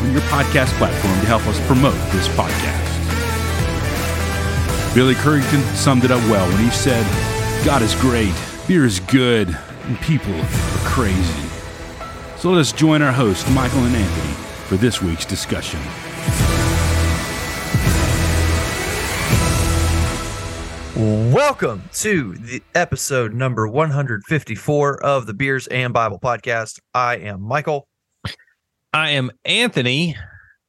on your podcast platform to help us promote this podcast. Billy Currington summed it up well when he said, God is great, beer is good, and people are crazy. So let us join our hosts, Michael and Anthony, for this week's discussion. Welcome to the episode number 154 of the Beers and Bible podcast. I am Michael. I am Anthony,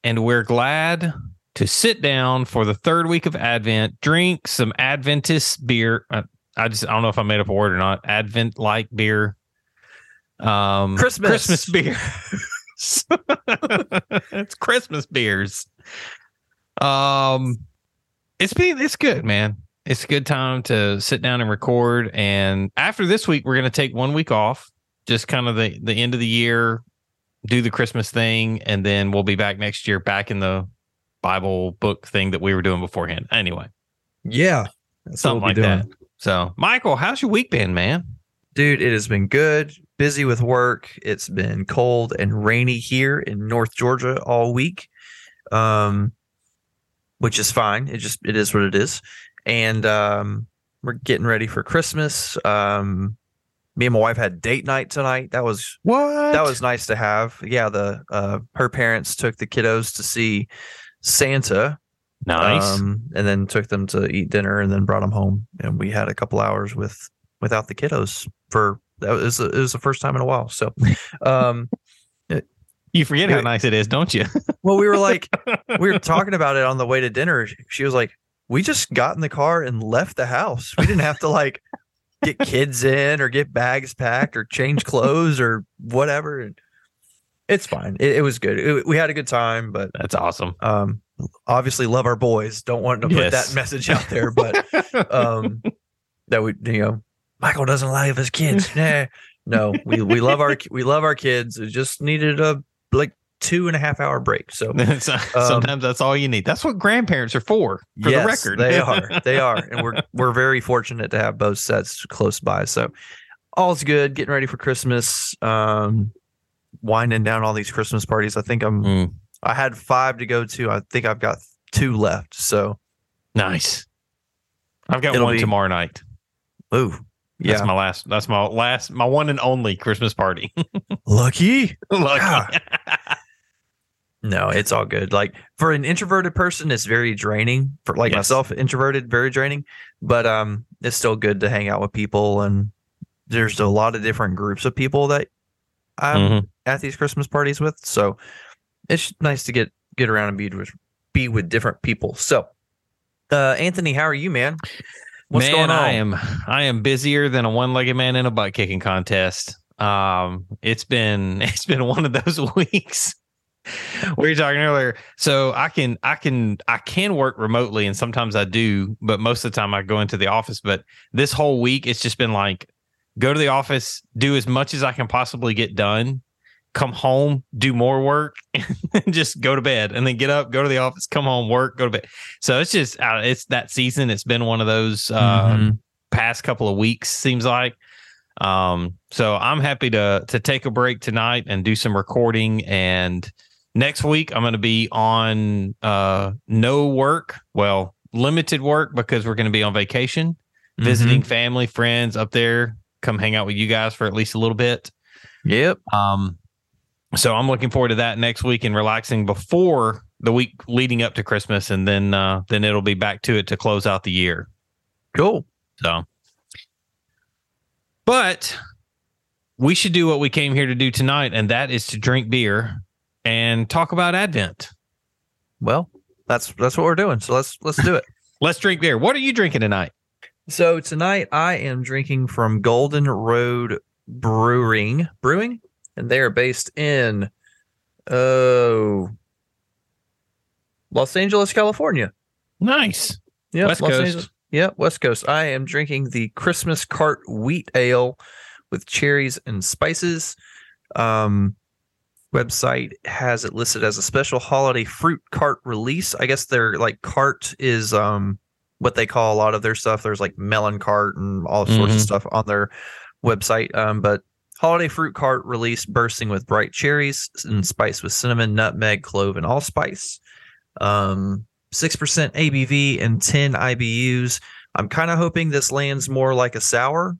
and we're glad to sit down for the third week of Advent, drink some Adventist beer. I, I just I don't know if I made up a word or not. Advent like beer. Um Christmas. Christmas beer. it's Christmas beers. Um it's been it's good, man. It's a good time to sit down and record. And after this week, we're gonna take one week off. Just kind of the the end of the year, do the Christmas thing, and then we'll be back next year, back in the Bible book thing that we were doing beforehand. Anyway, Yeah. That's something like we'll be that. So, Michael, how's your week been, man? Dude, it has been good. Busy with work. It's been cold and rainy here in North Georgia all week. Um which is fine. It just it is what it is. And um we're getting ready for Christmas. Um me and my wife had date night tonight. That was What? that was nice to have. Yeah, the uh her parents took the kiddos to see Santa. nice. Um, and then took them to eat dinner and then brought them home. And we had a couple hours with without the kiddos for that was it was the first time in a while. So um you forget how nice it is, don't you? well we were like we were talking about it on the way to dinner. She was like, We just got in the car and left the house. We didn't have to like get kids in or get bags packed or change clothes or whatever. And it's fine. It, it was good. It- we had a good time, but That's awesome. um obviously love our boys don't want to put Yes. that message out there but um that we you know michael doesn't like his kids nah. no we we love our we love our kids it just needed a like two and a half hour break so So- Sometimes that's all you need. That's what grandparents are for, for Um, yes, the record. they are they are and we're we're very fortunate to have both sets close by so all's good getting ready for christmas um winding down all these christmas parties i think i'm Mm, i had five to go to i think i've got two left so nice. I've got It'll one be- tomorrow night. ooh That's yeah my last. That's my last. My one and only Christmas party. lucky Lucky. No, it's all good. Like for an introverted person, it's very draining. For like Yes. myself, introverted, very draining. But um, it's still good to hang out with people, and there's a lot of different groups of people that I'm Mhm. at these Christmas parties with. So it's nice to get get around and be with be with different people. So, uh, Anthony, how are you, man? What's man, going on? I am I am busier than a one-legged man in a butt kicking contest. Um, it's been it's been one of those weeks. We were talking earlier, so I can I can I can work remotely, and sometimes I do, but most of the time I go into the office. But this whole week, it's just been like go to the office, do as much as I can possibly get done, come home, do more work, and just go to bed, and then get up, go to the office, come home, work, go to bed. So it's just uh, it's that season. It's been one of those uh, Mhm. past couple of weeks seems like. Um, so I'm happy to to take a break tonight and do some recording. And next week I'm going to be on uh no work, well limited work because we're going to be on vacation, Mm-hmm. visiting family, friends up there. Come hang out with you guys for at least a little bit. Yep. Um, so I'm looking forward to that next week and relaxing before the week leading up to Christmas, and then uh, then it'll be back to it to close out the year. Cool. So, but we should do what we came here to do tonight, and that is to drink beer and talk about Advent. Well, that's that's what we're doing. So let's let's do it. Let's drink beer. What are you drinking tonight? So tonight I am drinking from Golden Road Brewing, Brewing, and they are based in oh Los Angeles, California. Nice. Yeah, West Coast. Yeah, West Coast. I am drinking the Christmas Cart Wheat Ale with cherries and spices. Um, website has it listed as a special holiday fruit cart release. I guess their like cart is um what they call a lot of their stuff. There's like melon cart and all sorts of Mhm. stuff on their website. Um, but holiday fruit cart release bursting with bright cherries and spiced with cinnamon, nutmeg, clove, and allspice. Um, six percent ABV and ten IBUs. I'm kind of hoping this lands more like a sour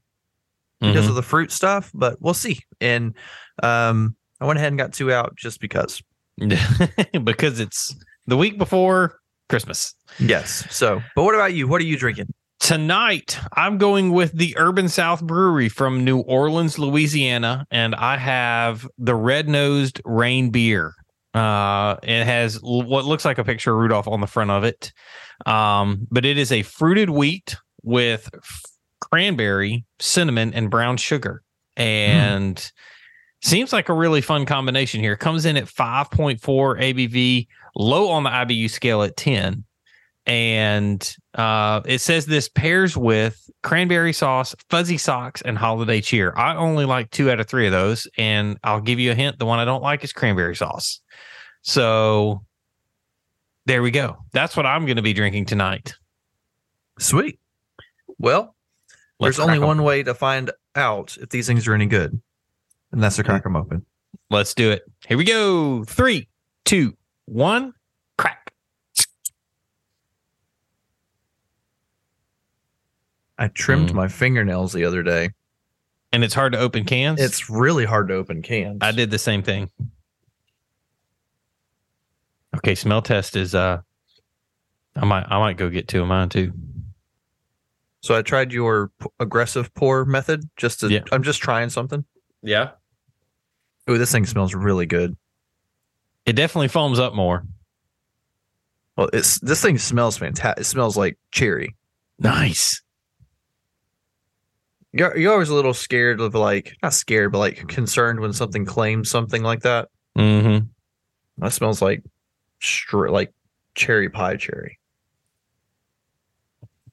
because Mhm. of the fruit stuff, but we'll see. And um, I went ahead and got two out just because. because it's the week before Christmas. Yes. So, but what about you? What are you drinking? Tonight, I'm going with the Urban South Brewery from New Orleans, Louisiana, and I have the Red Nosed Rain Beer. Uh, it has l- what looks like a picture of Rudolph on the front of it, um, but it is a fruited wheat with f- cranberry, cinnamon, and brown sugar, and seems like a really fun combination here. Comes in at 5.4 ABV, low on the IBU scale at 10 and uh, it says this pairs with cranberry sauce, fuzzy socks, and holiday cheer. I only like two out of three of those, and I'll give you a hint: the one I don't like is cranberry sauce. So there we go. That's what I'm going to be drinking tonight. Sweet. Well, Let's there's only 'em. one way to find out if these things are any good, and that's to crack them open. Let's do it. Here we go. Three, two, one, crack. I trimmed Mm. my fingernails the other day. And it's hard to open cans. It's really hard to open cans. I did the same thing. Okay, smell test is uh I might I might go get two of mine too. So I tried your p- aggressive pour method just to. Yeah. I'm just trying something. Yeah. Oh, this thing smells really good. It definitely foams up more. Well, it's this thing smells fantastic. It smells like cherry. Nice. You're, you're always a little scared of like not scared, but like concerned when something claims something like that. Mm-hmm. That smells like str- like cherry pie cherry.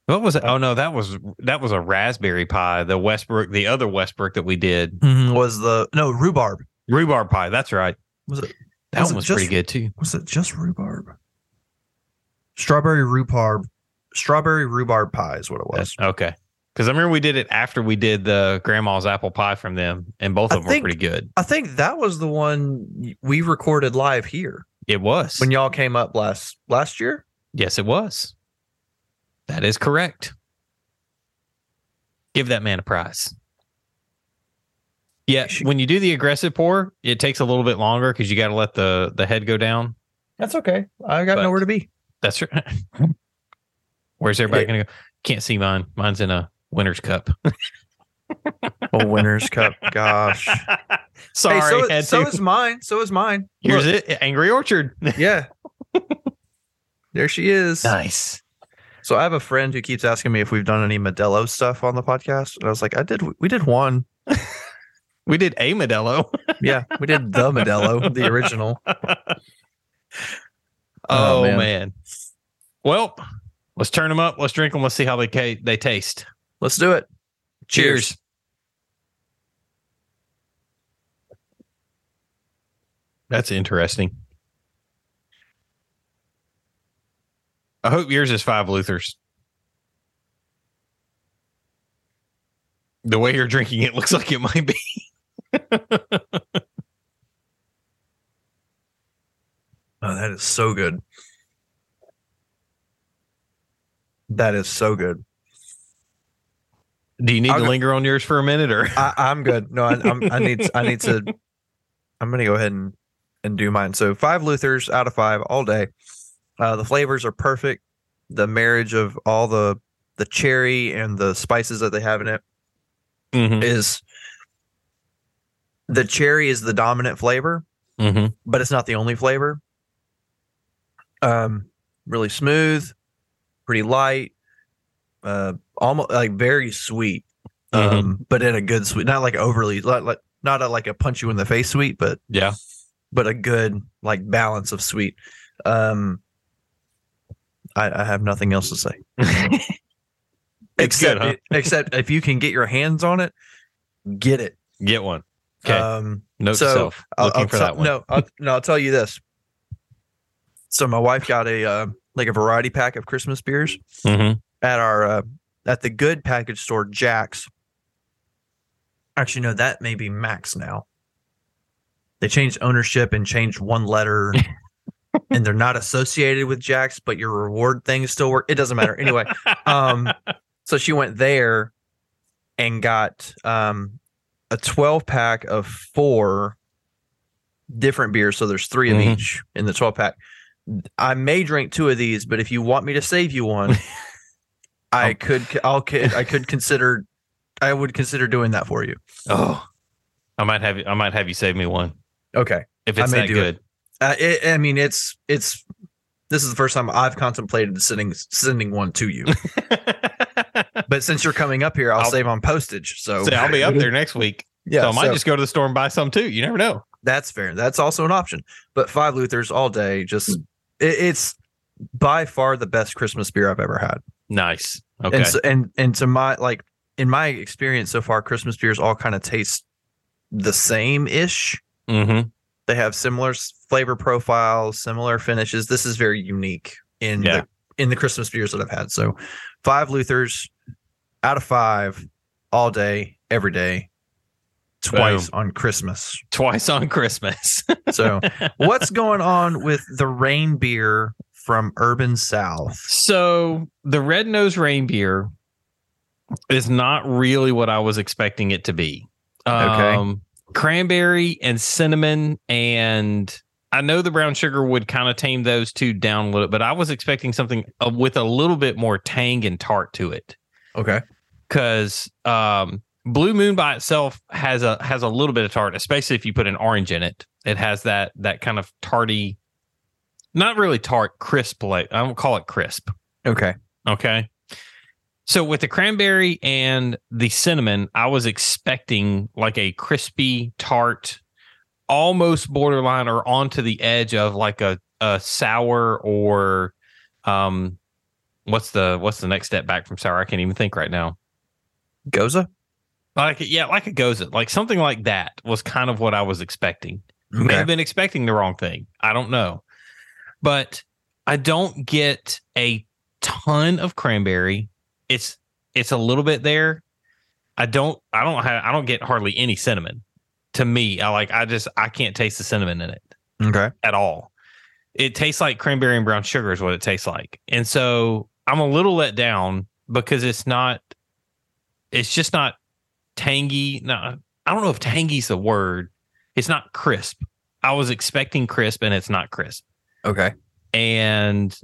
What was it? Oh no, that was that was a raspberry pie. The Westbrook, the other Westbrook that we did, Was the no rhubarb? Rhubarb pie. That's right. Was it That Was one was just- pretty good too. was it just rhubarb? Strawberry rhubarb, strawberry rhubarb pie is what it was. Okay, because I remember we did it after we did the grandma's apple pie from them, and both I of them think- were pretty good. I think that was the one we recorded live here It was. when y'all came up last last year. yes, it was. That is correct. Give that man a prize. Yeah, when you do the aggressive pour, it takes a little bit longer because you got to let the the head go down. That's okay. I got But- nowhere to be. That's right. Where's everybody Yeah. going to go? Can't see mine. Mine's in a winner's cup. a winner's cup. Gosh. Sorry. hey, so, had so to. is mine. So is mine. Here's Look. it. Angry Orchard. Yeah. there she is. nice. So I have a friend who keeps asking me if we've done any Modelo stuff on the podcast, and I was like, I did. We did one. We did a Modelo. Yeah, we did the Modelo, the original. Oh, Oh, man. man. Well, let's turn them up. Let's drink them. Let's see how they they taste. Let's do it. Cheers. That's interesting. I hope yours is five Luthers. The way you're drinking it looks like it might be. Oh, that is so good. That is so good. Do you need I'll to go- linger on yours for a minute or? I, I'm good. No, I, I'm, I need. I need to. I'm gonna go ahead and and do mine. So five Luthers out of five all day. Uh, the flavors are perfect. The marriage of all the the cherry and the spices that they have in it Mhm, is the cherry is the dominant flavor, mhm. but it's not the only flavor. Um, really smooth, pretty light, uh, almost like very sweet, um, but in a good sweet, not like overly, like, like not a, like a punch you in the face sweet, but Yeah. but a good like balance of sweet. Um, I, I have nothing else to say. Except, good, huh? except if you can get your hands on it, get it. Get one. Okay. Um, Note so, self. I'll, Looking I'll for tell- that one. No, I'll, no, I'll tell you this. So my wife got a uh, like a variety pack of Christmas beers Mhm. at our uh, at the good package store Jack's. Actually, no, that may be Max now. They changed ownership and changed one letter, and they're not associated with Jack's, but your reward things still work. It doesn't matter anyway. um, so she went there and got um a 12 pack of four different beers. So there's 3 of Mhm. each in the 12 pack. I may drink two of these, but if you want me to save you one, I Um, could, I'll, I could consider, I would consider doing that for you. Oh, I might have you. I might have you save me one Okay. if I it's may that do good. Uh, it, I mean, it's, it's, this is the first time I've contemplated sending, sending one to you, but since you're coming up here, I'll, I'll- save on postage. So so I'll be up there next week. Yeah. so I might so- just go to the store and buy some too. You never know. That's fair. That's also an option. But five Luthers all day, just it, it's by far the best Christmas beer I've ever had. Nice. Okay. And so, and and to my like in my experience so far, Christmas beers all kind of taste the same ish. mm-hmm. They have similar flavor profiles, similar finishes. This is very unique in Yeah. the in the Christmas beers that I've had. So five Luthers out of five all day, every day, twice on Christmas. Twice on Christmas. So, what's going on with the rain beer from Urban South? so the red nose rain beer is not really what I was expecting it to be. Okay. Um, cranberry and cinnamon and I know the brown sugar would kind of tame those two down a little, but I was expecting something uh, with a little bit more tang and tart to it. Okay. Because um, Blue Moon by itself has a has a little bit of tart, especially if you put an orange in it. It has that that kind of tarty, not really tart, crisp. Like I don't call it crisp. Okay. Okay. So with the cranberry and the cinnamon, I was expecting like a crispy tart, almost borderline or onto the edge of like a, a sour or um what's the what's the next step back from sour? I can't even think right now. Gose? Like yeah, like a gose, like something like that was kind of what I was expecting. May have been expecting the wrong thing. I don't know, but I don't get a ton of cranberry. It's it's a little bit there. I don't I don't have I don't get hardly any cinnamon. To me, I like I just I can't taste the cinnamon in it Okay. at all. It tastes like cranberry and brown sugar is what it tastes like. And so I'm a little let down because it's not it's just not tangy. No, I don't know if tangy's the word. It's not crisp. I was expecting crisp and it's not crisp. Okay. And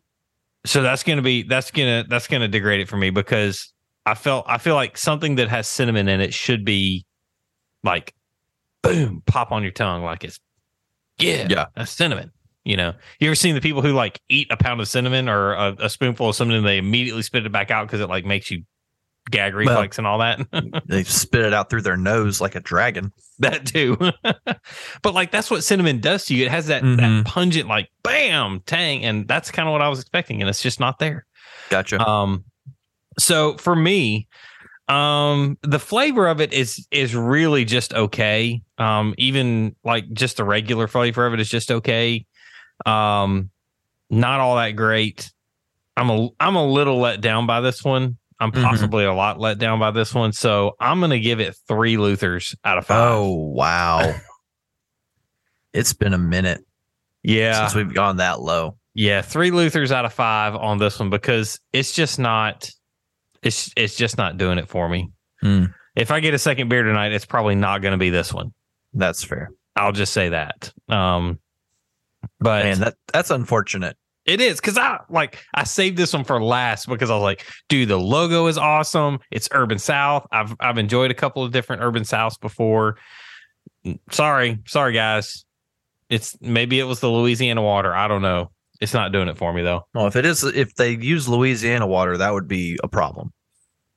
so that's going to be that's going to that's going to degrade it for me because I felt I feel like something that has cinnamon in it should be like boom, pop on your tongue like it's yeah, Yeah. that's cinnamon. You know, you ever seen the people who like eat a pound of cinnamon or a, a spoonful of cinnamon and they immediately spit it back out because it like makes you gag reflex and all that? They spit it out through their nose like a dragon. that too. but like that's what cinnamon does to you. It has that Mhm. that pungent like bam tang, and that's kind of what I was expecting, and it's just not there. Gotcha. Um, so for me, um, the flavor of it is is really just okay. Um, even like just the regular flavor of it is just okay. Um, not all that great. I'm a I'm a little let down by this one. I'm Mhm. possibly a lot let down by this one. So I'm gonna give it three Luthers out of five. oh, wow. it's been a minute yeah. since we've gone that low. Yeah, three Luthers out of five on this one because it's just not it's it's just not doing it for me. Hmm. If I get a second beer tonight, it's probably not going to be this one. That's fair. I'll just say that. Um but Man, that that's unfortunate. It is cuz I like I saved this one for last because I was like, dude, the logo is awesome. It's Urban South. I've I've enjoyed a couple of different Urban Souths before. Mm, sorry, sorry guys. It's maybe it was the Louisiana water. I don't know. It's not doing it for me though. Well, if it is, if they use Louisiana water, that would be a problem.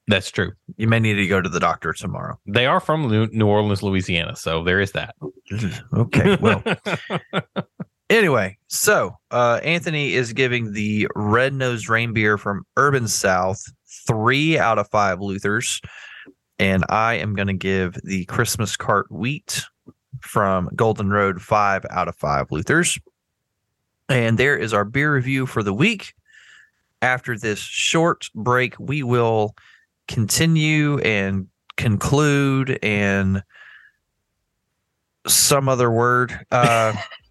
That's true. You may need to go to the doctor tomorrow. They are from New Orleans, Louisiana, so there is that. Okay. Well, Anyway, so uh, Anthony is giving the red nosed reindeer from Urban South three out of five Luthers. And I am going to give the Christmas cart wheat from Golden Road five out of five Luthers. And there is our beer review for the week. After this short break, we will continue and conclude and some other word uh,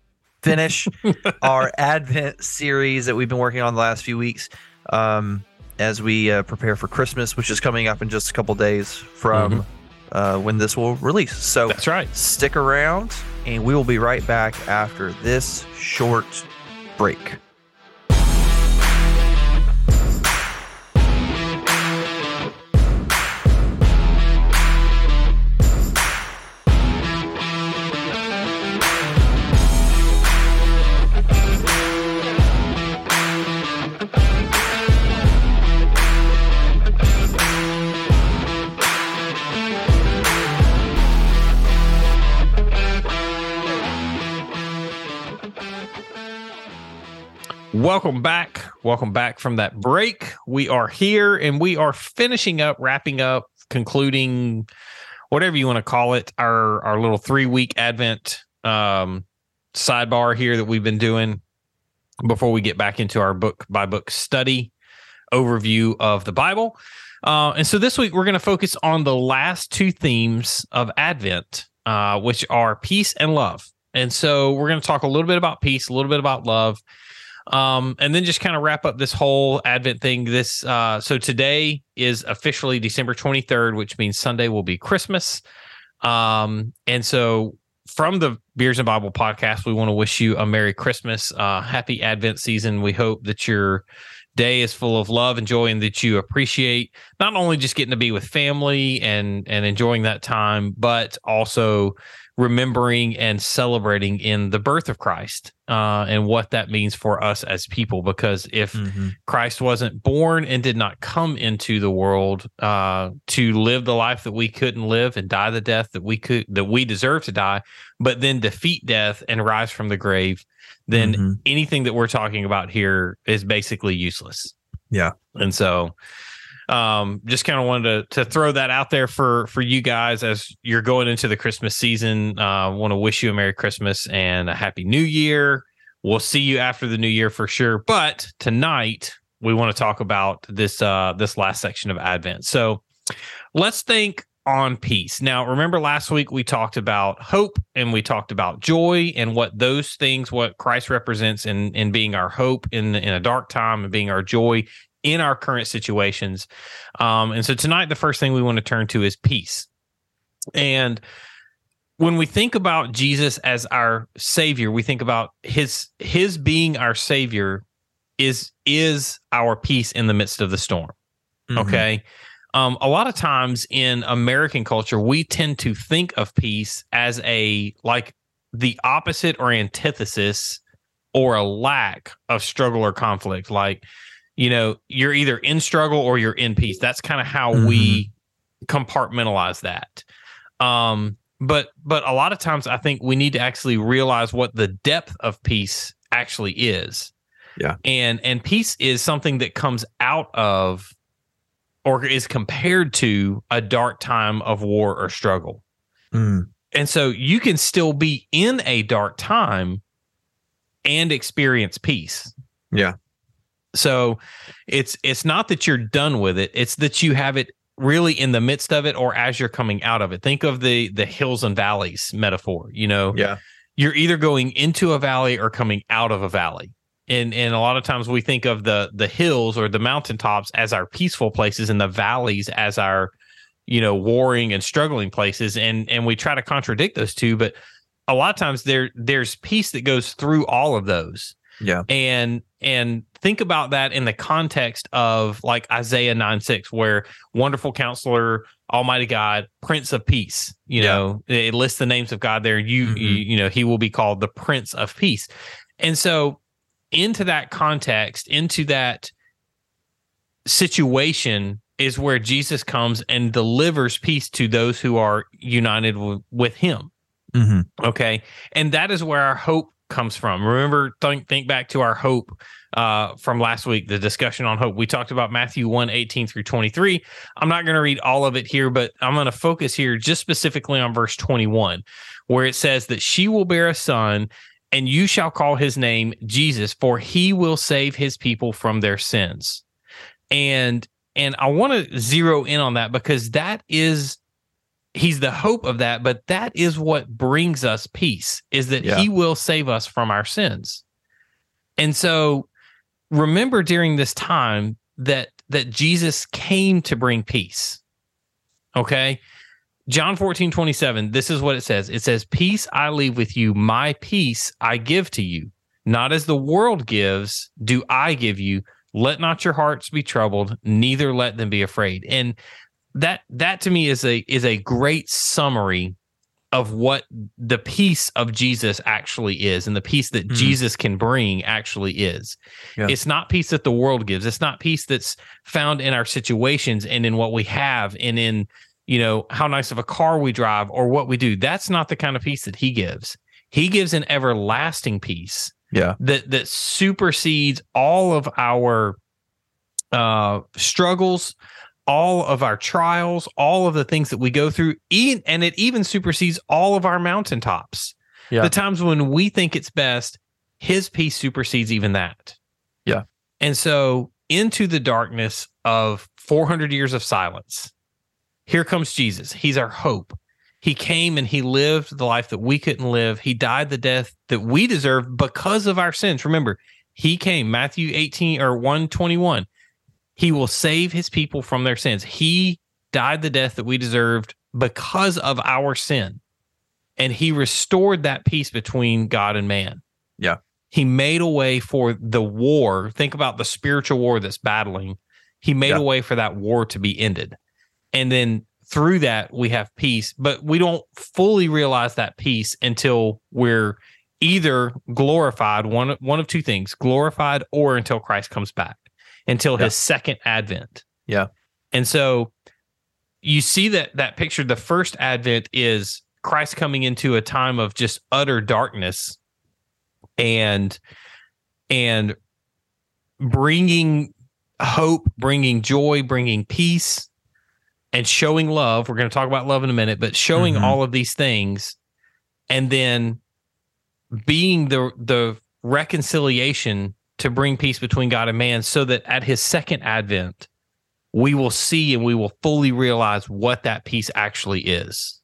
finish our Advent series that we've been working on the last few weeks um, as we uh, prepare for Christmas, which is coming up in just a couple days from Mhm. uh, when this will release. So That's right. stick around, and we will be right back after this short break. Welcome back. Welcome back from that break. We are here and we are finishing up, wrapping up, concluding whatever you want to call it, our our little three week Advent um, sidebar here that we've been doing before we get back into our book by book study overview of the Bible. Uh, and so this week we're going to focus on the last two themes of Advent, uh, which are peace and love. And so we're going to talk a little bit about peace, a little bit about love, um, and then just kind of wrap up this whole Advent thing. This uh, so today is officially December 23rd, which means Sunday will be Christmas. Um, and so from the Beers and Bible podcast, we want to wish you a Merry Christmas, uh, happy Advent season. We hope that your day is full of love and joy and that you appreciate not only just getting to be with family and and enjoying that time, but also remembering and celebrating in the birth of Christ uh, and what that means for us as people. Because if Mm-hmm. Christ wasn't born and did not come into the world uh, to live the life that we couldn't live and die the death that we could that we deserve to die, but then defeat death and rise from the grave, then Mhm. anything that we're talking about here is basically useless. Yeah. and so um just kind of wanted to to throw that out there for for you guys as you're going into the christmas season. Uh want to wish you a merry christmas and a happy new year. We'll see you after the new year for sure but tonight we want to talk about this uh this last section of advent. So let's think on peace. Now remember last week we talked about hope and we talked about joy and what those things what christ represents in in being our hope in in a dark time and being our joy in our current situations. Um, and so tonight, the first thing we want to turn to is peace. And when we think about Jesus as our savior, we think about his his being our savior is is our peace in the midst of the storm. Mhm. Okay. Um, a lot of times in American culture, we tend to think of peace as a like the opposite or antithesis or a lack of struggle or conflict. Like, you know, you're either in struggle or you're in peace. That's kind of how we compartmentalize that. Um, but but a lot of times I think we need to actually realize what the depth of peace actually is. Yeah. And and peace is something that comes out of or is compared to a dark time of war or struggle. Mm. And so you can still be in a dark time and experience peace. Yeah. So it's it's not that you're done with it, it's that you have it really in the midst of it or as you're coming out of it. Think of the the hills and valleys metaphor, you know. Yeah. You're either going into a valley or coming out of a valley. And and a lot of times we think of the the hills or the mountaintops as our peaceful places and the valleys as our you know warring and struggling places and and we try to contradict those two but a lot of times there there's peace that goes through all of those Yeah. and and think about that in the context of like Isaiah 9 6, where wonderful counselor, Almighty God, Prince of Peace. You Yeah. know, it lists the names of God there. You, Mhm. you you know, he will be called the Prince of Peace. And so into that context, into that situation is where Jesus comes and delivers peace to those who are united w- with him. hmm Okay. And that is where our hope comes from. Remember, think think back to our hope uh, from last week, the discussion on hope. We talked about Matthew 1 18 through 23. I'm not going to read all of it here, but I'm going to focus here just specifically on verse 21, where it says that she will bear a son, and you shall call his name Jesus, for he will save his people from their sins. And and I want to zero in on that because that is he's the hope of that, but that is what brings us peace is that Yeah. he will save us from our sins. And so remember during this time that that Jesus came to bring peace. Okay? John 14, 27, this is what it says. It says, Peace I leave with you, my peace I give to you. Not as the world gives, do I give you. Let not your hearts be troubled, neither let them be afraid. And that that to me is a is a great summary of what the peace of Jesus actually is and the peace that Mhm. Jesus can bring actually is. Yeah. It's not peace that the world gives. It's not peace that's found in our situations and in what we have and in you know how nice of a car we drive or what we do. That's not the kind of peace that he gives. He gives an everlasting peace Yeah. that that supersedes all of our uh struggles all of our trials all of the things that we go through and it even supersedes all of our mountaintops Yeah. the times when we think it's best his peace supersedes even that Yeah. and so into the darkness of 400 years of silence here comes jesus he's our hope he came and he lived the life that we couldn't live. He died the death that we deserve because of our sins. Remember, he came, Matthew 18 or 121. He will save his people from their sins. He died the death that we deserved because of our sin. And he restored that peace between God and man. Yeah. He made a way for the war. Think about the spiritual war that's battling. He made Yeah. a way for that war to be ended. And then through that we have peace, but we don't fully realize that peace until we're either glorified one one of two things, glorified or until Christ comes back, until Yeah. his second advent. Yeah. And so you see that that picture the first advent is Christ coming into a time of just utter darkness and and bringing hope, bringing joy, bringing peace and showing love. We're going to talk about love in a minute, but showing Mhm. all of these things and then being the the reconciliation to bring peace between God and man so that at his second advent we will see and we will fully realize what that peace actually is.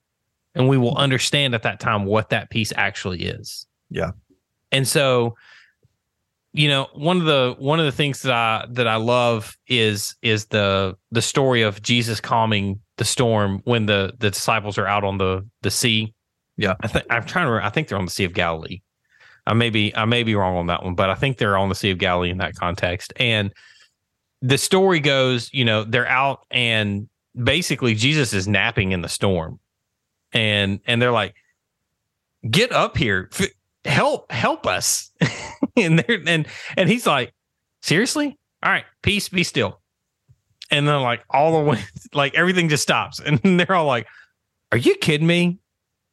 And we will understand at that time what that peace actually is. Yeah. And so you know, one of the one of the things that I that I love is is the the story of Jesus calming the storm when the the disciples are out on the the sea. Yeah. I think I'm trying to. re- I think they're on the Sea of Galilee. I may be I may be wrong on that one, but I think they're on the Sea of Galilee in that context. And the story goes, you know, they're out and basically Jesus is napping in the storm, and and they're like, "Get up here, F- help, help us!" and they're and and he's like, "Seriously? All right, peace, be still." And then like all the way, like everything just stops, and they're all like, "Are you kidding me?"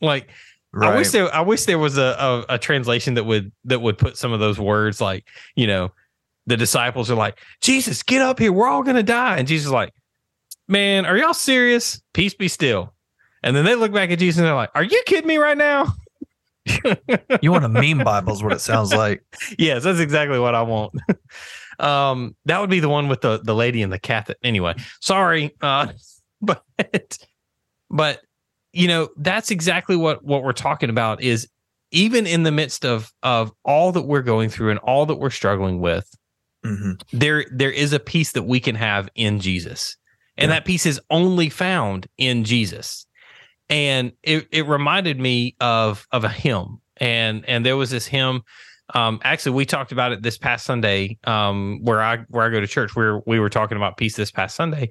Like Right. I wish there I wish there was a, a a translation that would that would put some of those words like, you know, the disciples are like, Jesus, get up here. We're all gonna die. And Jesus is like, Man, are y'all serious? Peace be still. And then they look back at Jesus and they're like, Are you kidding me right now? you want a meme Bible is what it sounds like. yes, that's exactly what I want. um, that would be the one with the the lady and the cat. That anyway, sorry, uh, but but you know that's exactly what what we're talking about is even in the midst of of all that we're going through and all that we're struggling with, hmm there there is a peace that we can have in Jesus. And Yeah. that peace is only found in Jesus. And it, it reminded me of of a hymn. And and there was this hymn. Um, actually we talked about it this past Sunday, um, where I where I go to church, where we were talking about peace this past Sunday.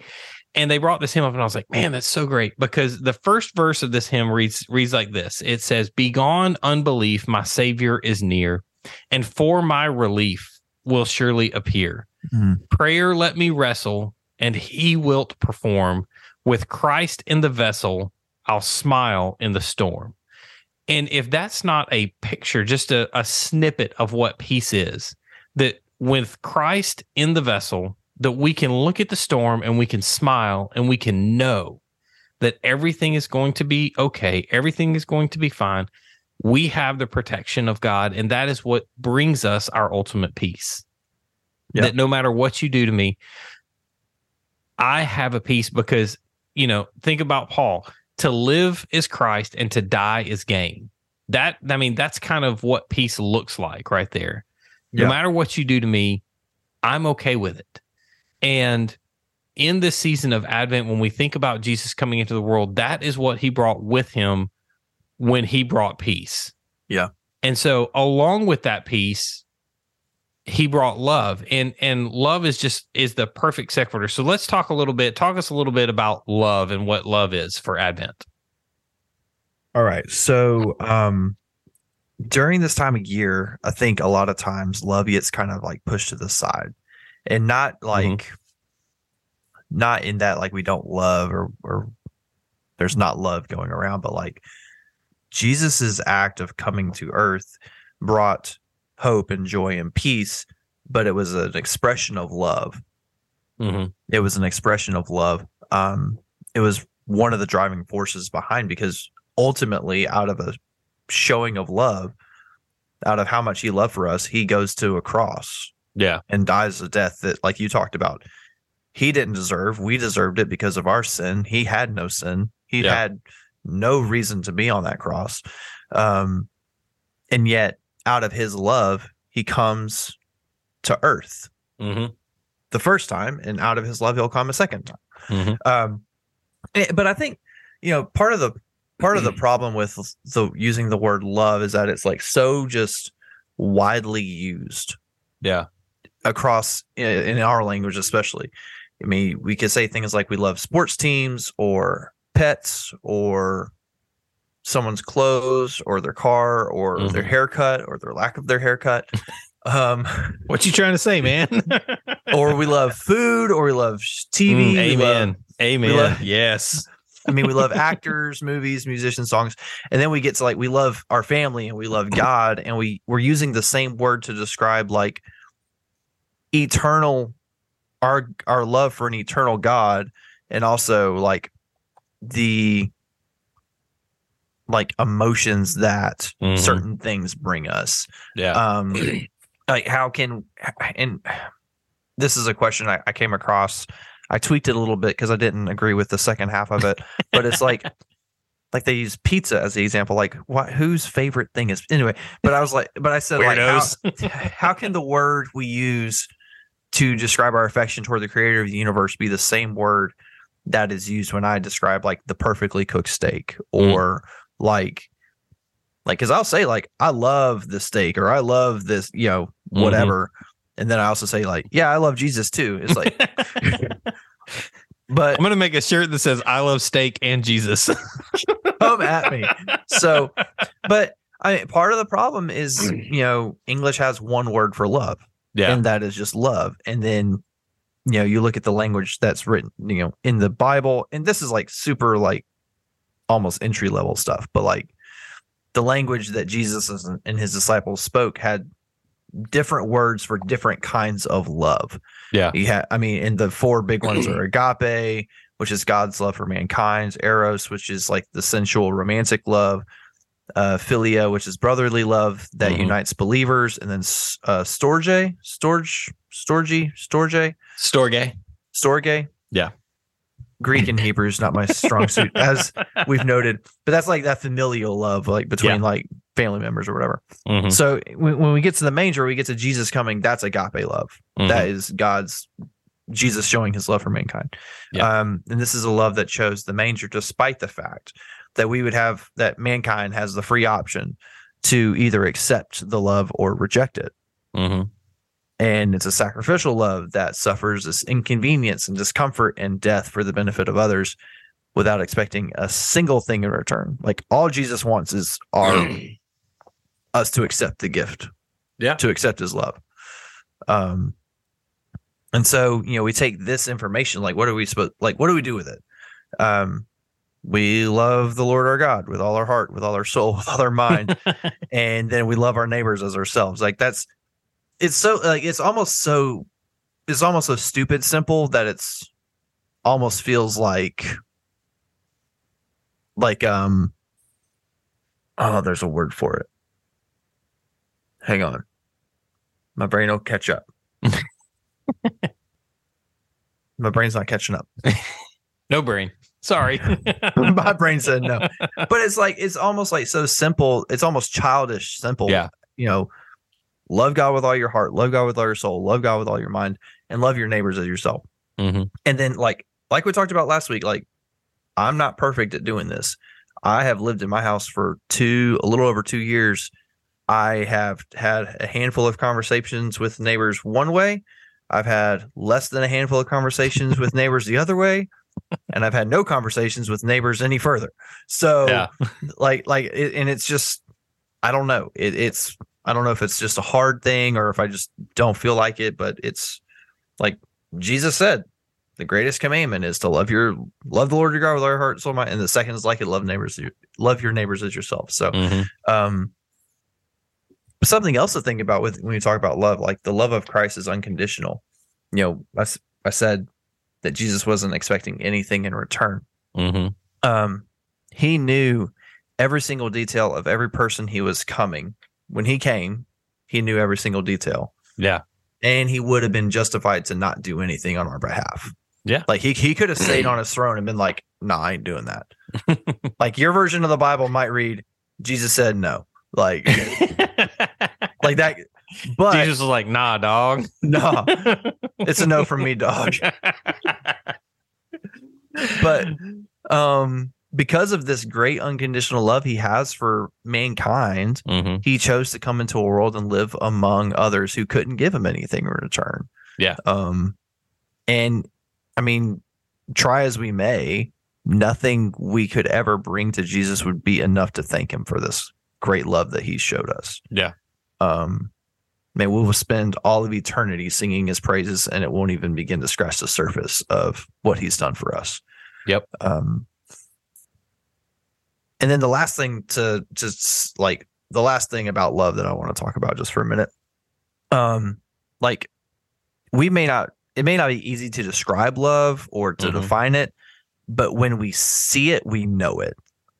And they brought this hymn up, and I was like, man, that's so great. Because the first verse of this hymn reads reads like this. It says, Begone unbelief, my savior is near, and for my relief will surely appear Mhm. prayer let me wrestle and he wilt perform with christ in the vessel i'll smile in the storm And if that's not a picture, just a, a snippet of what peace is, that with Christ in the vessel, that we can look at the storm and we can smile and we can know that everything is going to be okay, everything is going to be fine. We have the protection of God, and that is what brings us our ultimate peace. Yeah. That no matter what you do to me, I have a peace because, you know, think about Paul to live is Christ and to die is gain. That, I mean, that's kind of what peace looks like right there. No matter what you do to me, I'm okay with it. And in this season of Advent, when we think about Jesus coming into the world, that is what he brought with him when he brought peace. Yeah. And so along with that peace, he brought love. And and love is just is the perfect sequitur. So let's talk a little bit, talk us a little bit about love and what love is for Advent. All right. So um during this time of year, I think a lot of times love gets kind of like pushed to the side. And not like not in that like we don't love or or there's not love going around, but like Jesus's act of coming to earth brought hope and joy and peace, but it was an expression of love. Mm-hmm. it was an expression of love. Um, it was one of the driving forces behind because ultimately, out of a showing of love, out of how much he loved for us, he goes to a cross Yeah. and dies a death that, like you talked about, he didn't deserve. We deserved it because of our sin. He had no sin. He Yeah. had no reason to be on that cross. Um, and yet, out of his love, he comes to earth Mm-hmm. the first time, and out of his love, he'll come a second time. Mm-hmm. Um, eh, but I think you know part of the part of the problem with the using the word love is that it's like so just widely used Yeah. Across in, our language, especially. I mean, we could say things like we love sports teams or pets or someone's clothes or their car or their Mhm. haircut or their lack of their haircut. um, What you trying to say, man? or we love food or we love TV. Mm, we love- amen. Amen. love- yes. I mean, we love actors, movies, musicians, songs, and then we get to like we love our family and we love God, and we we're using the same word to describe like eternal our our love for an eternal God, and also like the like emotions that Mhm. certain things bring us. Yeah. Um, like how can and this is a question I, I came across. I tweaked it a little bit because I didn't agree with the second half of it, but it's like like they use pizza as the example. Like what whose favorite thing is anyway? But I was like, but I said like how, how can the word we use to describe our affection toward the creator of the universe be the same word that is used when I describe like the perfectly cooked steak Mm. or like like because I'll say like I love the steak or I love this you know Mhm. whatever and then I also say like yeah I love Jesus too it's like but I'm gonna make a shirt that says "I love steak and Jesus." come at me so but I part of the problem is you know English has one word for love yeah. and that is just love. And then, you know, you look at the language that's written, you know, in the Bible, and this is like super like almost entry level stuff, but like the language that Jesus and- his disciples spoke had different words for different kinds of love. Yeah. You had, I mean, and the four big ones are agape, which is God's love for mankind, eros, which is like the sensual romantic love, uh, philia, which is brotherly love that Mhm. unites believers, and then uh, storge, storge, storge, storge, Storge. storge. Yeah. Greek and Hebrew is not my strong suit, as we've noted, but that's like that familial love, like between like family members or whatever. Mhm. So when, when we get to the manger, we get to Jesus coming. That's agape love. Mhm. That is God's Jesus showing his love for mankind. Yeah. Um, and this is a love that chose the manger, despite the fact that we would have that mankind has the free option to either accept the love or reject it. Mhm. And it's a sacrificial love that suffers this inconvenience and discomfort and death for the benefit of others without expecting a single thing in return. Like all Jesus wants is our us to accept the gift. Yeah. To accept his love. Um and so, you know, we take this information, like what are we supposed like what do we do with it? Um we love the Lord our God with all our heart, with all our soul, with all our mind, and then we love our neighbors as ourselves. Like that's it's so like it's almost so it's almost so stupid simple that it's almost feels like like um oh there's a word for it. Hang on. My brain will catch up. My brain's not catching up. no brain. Sorry. My brain said no. But it's like it's almost like so simple. It's almost childish simple. Yeah. You know, love God with all your heart, love God with all your soul, love God with all your mind, and love your neighbors as yourself. hmm And then like like we talked about last week, like I'm not perfect at doing this. I have lived in my house for two a little over two years. I have had a handful of conversations with neighbors one way. I've had less than a handful of conversations with neighbors the other way. And I've had no conversations with neighbors any further. So Yeah. like like it, and it's just I don't know. It, it's I don't know if it's just a hard thing or if I just don't feel like it, but it's like Jesus said, the greatest commandment is to love your love the Lord your God with all your heart, soul, mind, and the second is like it, love neighbors, love your neighbors as yourself. So, hmm um, something else to think about with when you talk about love, like the love of Christ is unconditional. You know, I said that Jesus wasn't expecting anything in return hmm um, he knew every single detail of every person he was coming. When he came, he knew every single detail, Yeah. and he would have been justified to not do anything on our behalf. Yeah. like he he could have stayed on his throne and been like, "Nah, I ain't doing that." like your version of the Bible might read, "Jesus said no," like like that. But Jesus was like, nah, dog. no, it's a no from me, dog. But um, because of this great unconditional love he has for mankind, hmm he chose to come into a world and live among others who couldn't give him anything in return. Yeah. Um, and I mean, try as we may, nothing we could ever bring to Jesus would be enough to thank him for this great love that he showed us. Yeah. Um, man, we will spend all of eternity singing his praises, and it won't even begin to scratch the surface of what he's done for us. Yep. Um, and then the last thing to just like the last thing about love that I want to talk about just for a minute. Um, like we may not, it may not be easy to describe love or to Mhm. define it, but when we see it, we know it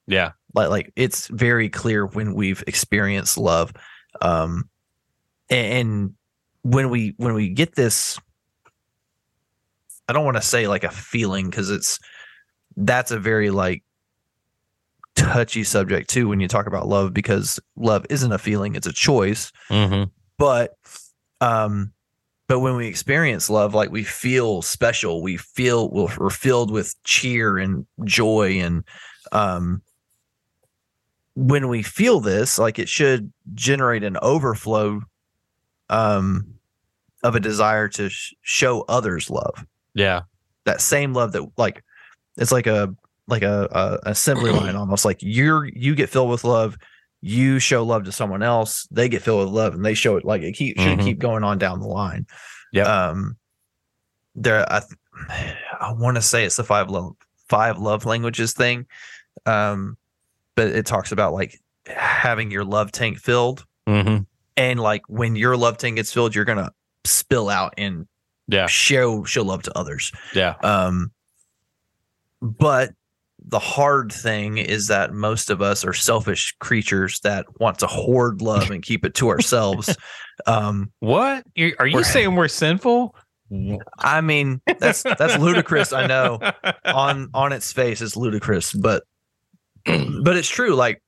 Yeah. like like it's very clear when we've experienced love um and when we when we get this i don't want to say like a feeling because it's that's a very like touchy subject too when you talk about love because love isn't a feeling it's a choice. Hmm but um but when we experience love like we feel special. We feel we're we're filled with cheer and joy and um when we feel this like it should generate an overflow um of a desire to sh- show others love Yeah. that same love that like it's like a like a, a assembly line almost like you're you get filled with love you show love to someone else they get filled with love and they show it like it keep should Mhm. keep going on down the line yeah um there i i want to say it's the five love five love languages thing um but it talks about like having your love tank filled hmm and like when your love tank gets filled you're gonna spill out and Yeah. show show love to others Yeah. um, but the hard thing is that most of us are selfish creatures that want to hoard love and keep it to ourselves. um, What? You- Are you We're- saying we're sinful? I mean, that's that's ludicrous. I know on on its face, it's ludicrous, but but it's true. Like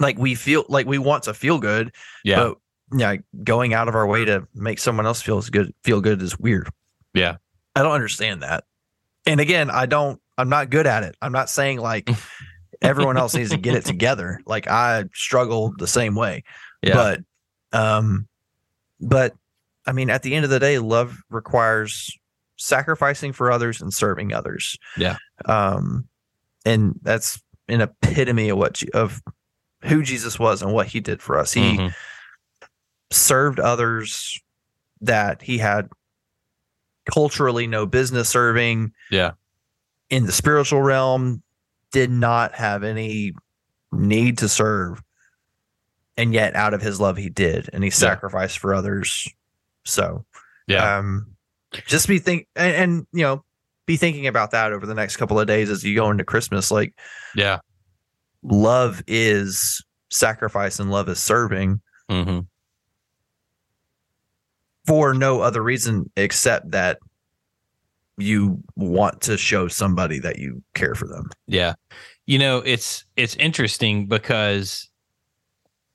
like we feel like we want to feel good, Yeah. but yeah, going out of our way to make someone else feels good feel good is weird. Yeah. I don't understand that. And again, I don't I'm not good at it. I'm not saying like everyone else needs to get it together. Like I struggle the same way. Yeah. But um but I mean at the end of the day love requires sacrificing for others and serving others. Yeah. Um and that's an epitome of what Je- of who Jesus was and what he did for us. He Mhm. served others that he had culturally no business serving. Yeah. In the spiritual realm, did not have any need to serve. And yet out of his love he did and he sacrificed for others. So Yeah. um just be think and, and you know, be thinking about that over the next couple of days as you go into Christmas. Like yeah. Love is sacrifice and love is serving hmm for no other reason except that you want to show somebody that you care for them. Yeah. You know, it's it's interesting because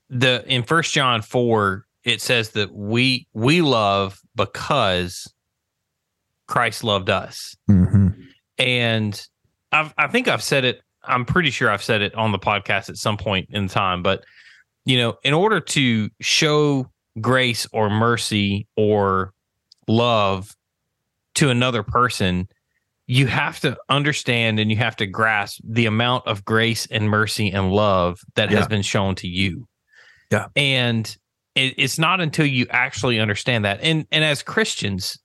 the in first John 4 it says that we we love because Christ loved us. And I've I think I've said it I'm pretty sure I've said it on the podcast at some point in time, but you know, in order to show grace or mercy or love to another person, you have to understand and you have to grasp the amount of grace and mercy and love that Yeah. has been shown to you. Yeah. And it, it's not until you actually understand that. And and as Christians,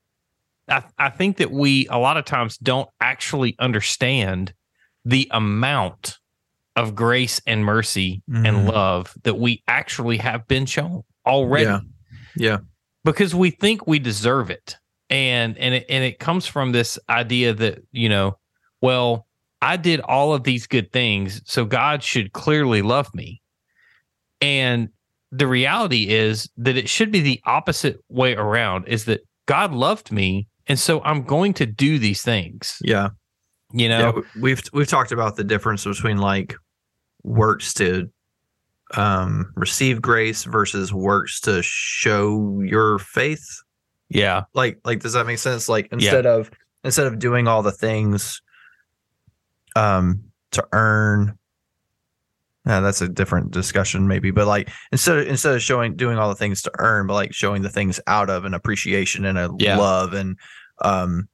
I, I think that we a lot of times don't actually understand the amount of grace and mercy and Mhm. love that we actually have been shown already Yeah. Yeah. because we think we deserve it and and it, and it comes from this idea that you know well i did all of these good things so god should clearly love me and the reality is that it should be the opposite way around is that god loved me and so i'm going to do these things Yeah. You know yeah. We've we've talked about the difference between like works to um receive grace versus works to show your faith. yeah Like like does that make sense? Like instead of instead of doing all the things um to earn uh, that's a different discussion maybe but like instead of instead of showing doing all the things to earn but like showing the things out of an appreciation and a Yeah. love and um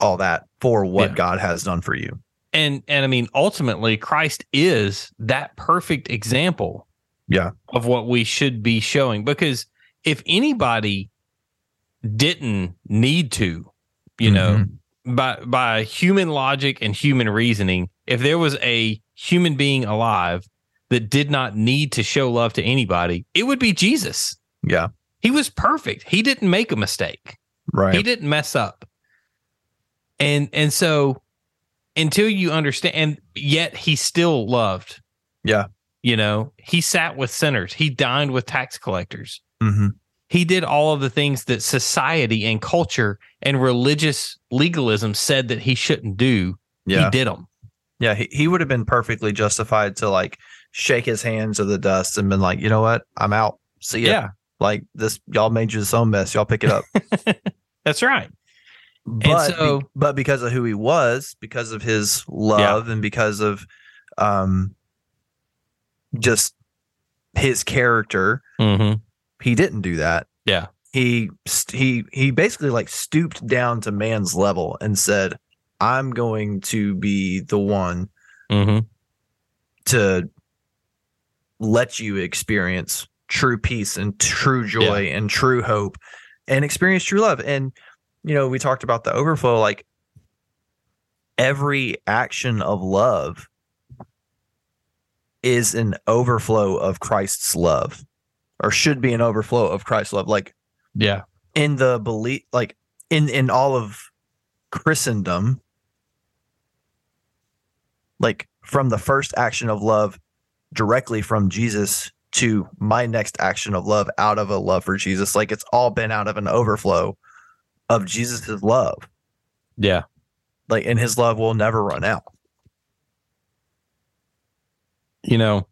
all that for what Yeah. god has done for you. And and i mean ultimately christ is that perfect example Yeah. of what we should be showing. Because if anybody didn't need to you know mm-hmm. by by human logic and human reasoning if there was a human being alive that did not need to show love to anybody it would be jesus. Yeah. He was perfect. He didn't make a mistake. Right. he didn't mess up and and so until you understand and yet he still loved. Yeah. you know he sat with sinners. He dined with tax collectors. Hmm he did all of the things that society and culture and religious legalism said that he shouldn't do. Yeah. he did them yeah he, he would have been perfectly justified to like shake his hands of the dust and been like you know what? I'm out. See ya. Yeah. Like this y'all made you this own mess. Y'all pick it up. That's right but be- so- but because of who he was because of his love and because of um just his character mm-hmm. he didn't do that Yeah. he he he basically like stooped down to man's level and said i'm going to be the one Mm-hmm. to let you experience true peace and true joy and true hope and experience true love and you know we talked about the overflow like every action of love is an overflow of Christ's love or should be an overflow of Christ's love. Like yeah. in the belief like in in all of christendom like from the first action of love directly from jesus to my next action of love out of a love for jesus like it's all been out of an overflow of jesus's love yeah like and his love will never run out you know,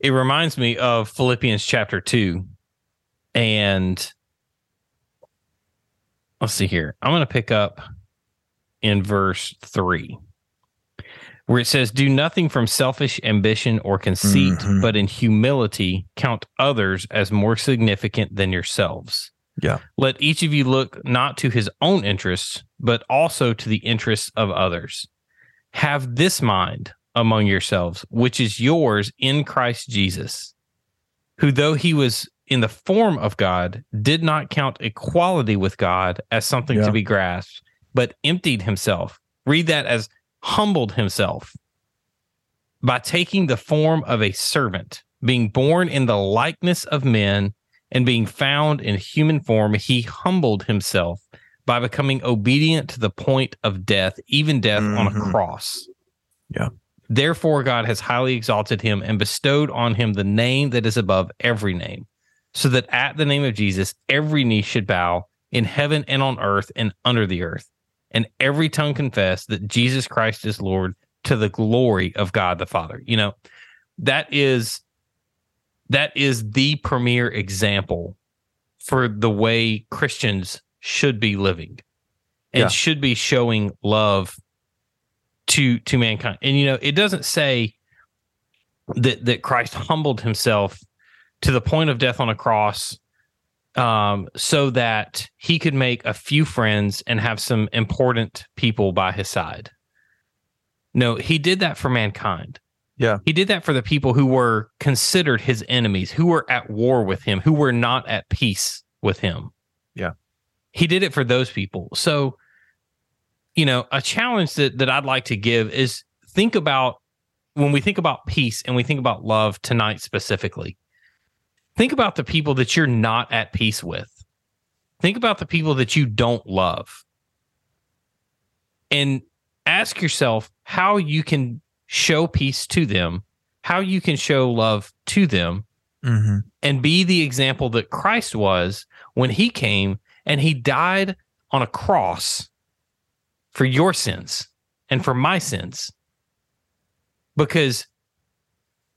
it reminds me of Philippians chapter 2. And let's see here. I'm going to pick up in verse 3, where it says, Do nothing from selfish ambition or conceit, Mhm. but in humility count others as more significant than yourselves. Yeah. Let each of you look not to his own interests, but also to the interests of others. Have this mind among yourselves, which is yours in Christ Jesus, who, though he was in the form of God, did not count equality with God as something Yeah. to be grasped, but emptied himself. Read that as humbled himself by taking the form of a servant, being born in the likeness of men, and being found in human form, he humbled himself by becoming obedient to the point of death, even death on a Mhm. cross. Yeah. Therefore, God has highly exalted him and bestowed on him the name that is above every name, so that at the name of Jesus, every knee should bow in heaven and on earth and under the earth, and every tongue confess that Jesus Christ is Lord to the glory of God the Father. You know, that is that is the premier example for the way Christians should be living and Yeah. should be showing love to to mankind. And you know, it doesn't say that that Christ humbled himself to the point of death on a cross um so that he could make a few friends and have some important people by his side. No, he did that for mankind. Yeah. He did that for the people who were considered his enemies, who were at war with him, who were not at peace with him. Yeah. He did it for those people. So, you know, a challenge that that I'd like to give is think about when we think about peace and we think about love tonight specifically. Think about the people that you're not at peace with. Think about the people that you don't love. And ask yourself how you can show peace to them, how you can show love to them, Mm-hmm. and be the example that Christ was when he came and he died on a cross for your sins and for my sins. Because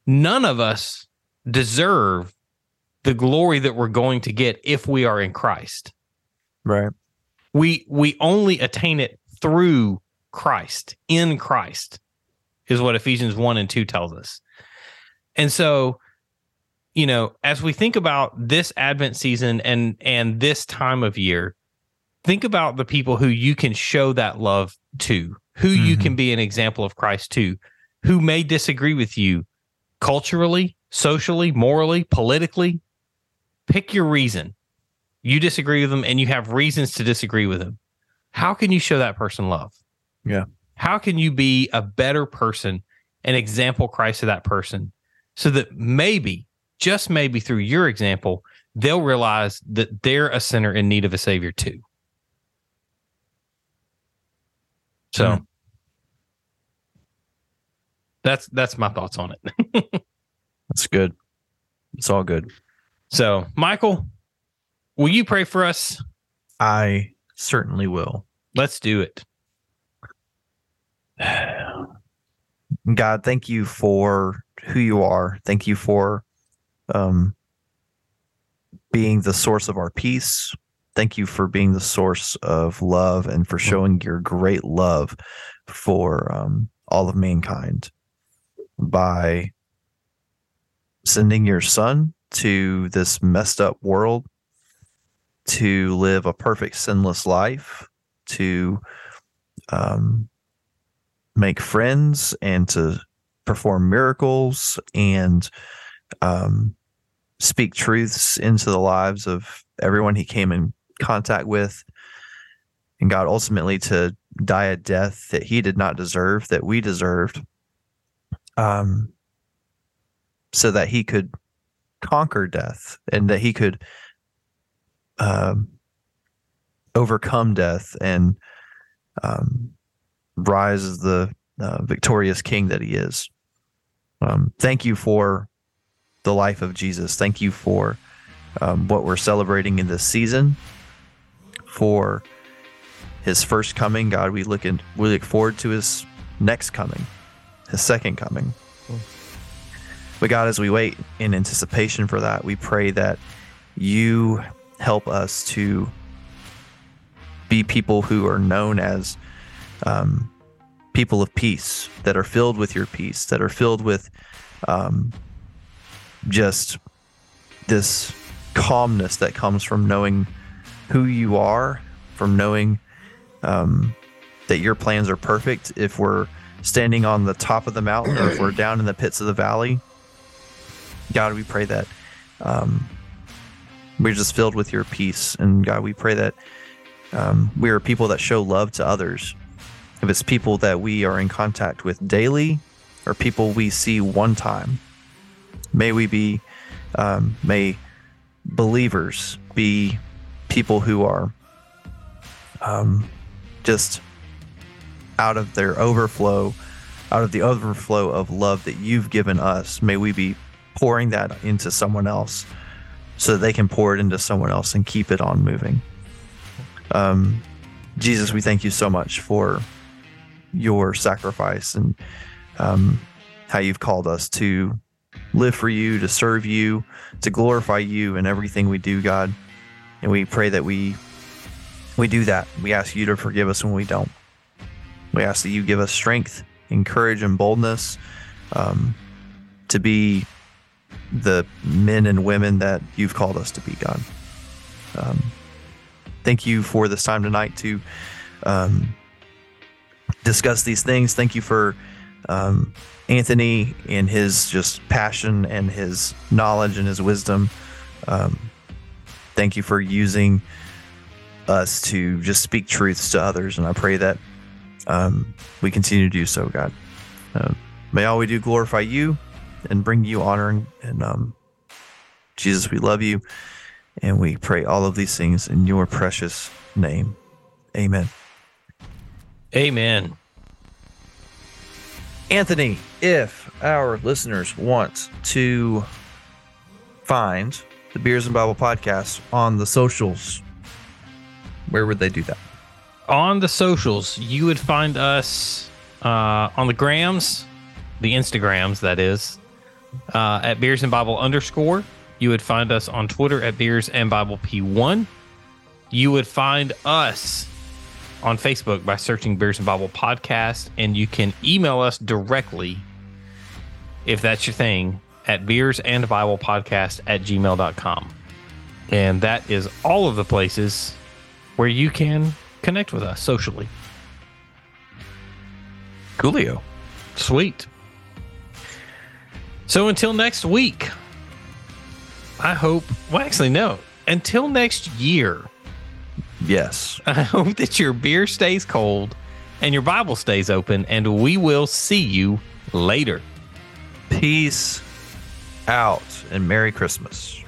none of us deserve the glory that we're going to get if we are in Christ. Right. We we only attain it through Christ, in Christ, is what Ephesians 1 and 2 tells us. And so, you know, as we think about this Advent season and and this time of year, think about the people who you can show that love to, who you Mhm. can be an example of Christ to, who may disagree with you culturally, socially, morally, politically. Pick your reason. You disagree with them and you have reasons to disagree with them. How can you show that person love? Yeah. How can you be a better person, an example Christ to that person, so that maybe, just maybe through your example, they'll realize that they're a sinner in need of a savior too. So Mm. that's that's my thoughts on it. That's good. It's all good. So, Michael, will you pray for us? I certainly will. Let's do it. God, thank you for who you are. Thank you for um, being the source of our peace. Thank you for being the source of love and for showing your great love for um, all of mankind by sending your son to this messed up world to live a perfect sinless life, to um, make friends and to perform miracles and um, speak truths into the lives of everyone he came in contact with. And God ultimately to die a death that he did not deserve, that we deserved, um, so that he could conquer death and that he could um, overcome death and um, rise as the uh, victorious king that he is. Um, thank you for the life of Jesus. Thank you for um, what we're celebrating in this season, for his first coming. God, we look in, we look forward to his next coming, his second coming. But God, as we wait in anticipation for that, we pray that you help us to be people who are known as um, people of peace, that are filled with your peace, that are filled with um, just this calmness that comes from knowing who you are, from knowing um, that your plans are perfect. If we're standing on the top of the mountain or if we're down in the pits of the valley, God, we pray that um, we're just filled with your peace. And God, we pray that um, we are people that show love to others. If it's people that we are in contact with daily or people we see one time. May we be, um, may believers be people who are um, just out of their overflow, out of the overflow of love that you've given us. May we be pouring that into someone else so that they can pour it into someone else and keep it on moving. Um, Jesus, we thank you so much for your sacrifice and um, how you've called us to live for you, to serve you, to glorify you in everything we do, God. And we pray that we we do that. We ask you to forgive us when we don't. We ask that you give us strength, and courage, and boldness um, to be the men and women that you've called us to be, God. Um, thank you for this time tonight to um, discuss these things. Thank you for um, Anthony and his just passion and his knowledge and his wisdom. Um, thank you for using us to just speak truths to others. And I pray that um, we continue to do so, God. Uh, may all we do glorify you and bring you honor. And, and um, Jesus, we love you. And we pray all of these things in your precious name. Amen. Amen. Anthony, if our listeners want to find the Beers and Bible podcast on the socials, where would they do that? On the socials, you would find us uh, on the grams, the Instagrams, that is, uh, at Beers and Bible underscore. You would find us on Twitter at Beers and Bible P1. You would find us on Facebook by searching Beers and Bible Podcast, and you can email us directly if that's your thing at beers and Bible podcast at gmail.com. And that is all of the places where you can connect with us socially. Coolio. Sweet. So until next week, I hope, well, actually, no, until next year, Yes. I hope that your beer stays cold and your Bible stays open, and we will see you later. Peace out and Merry Christmas.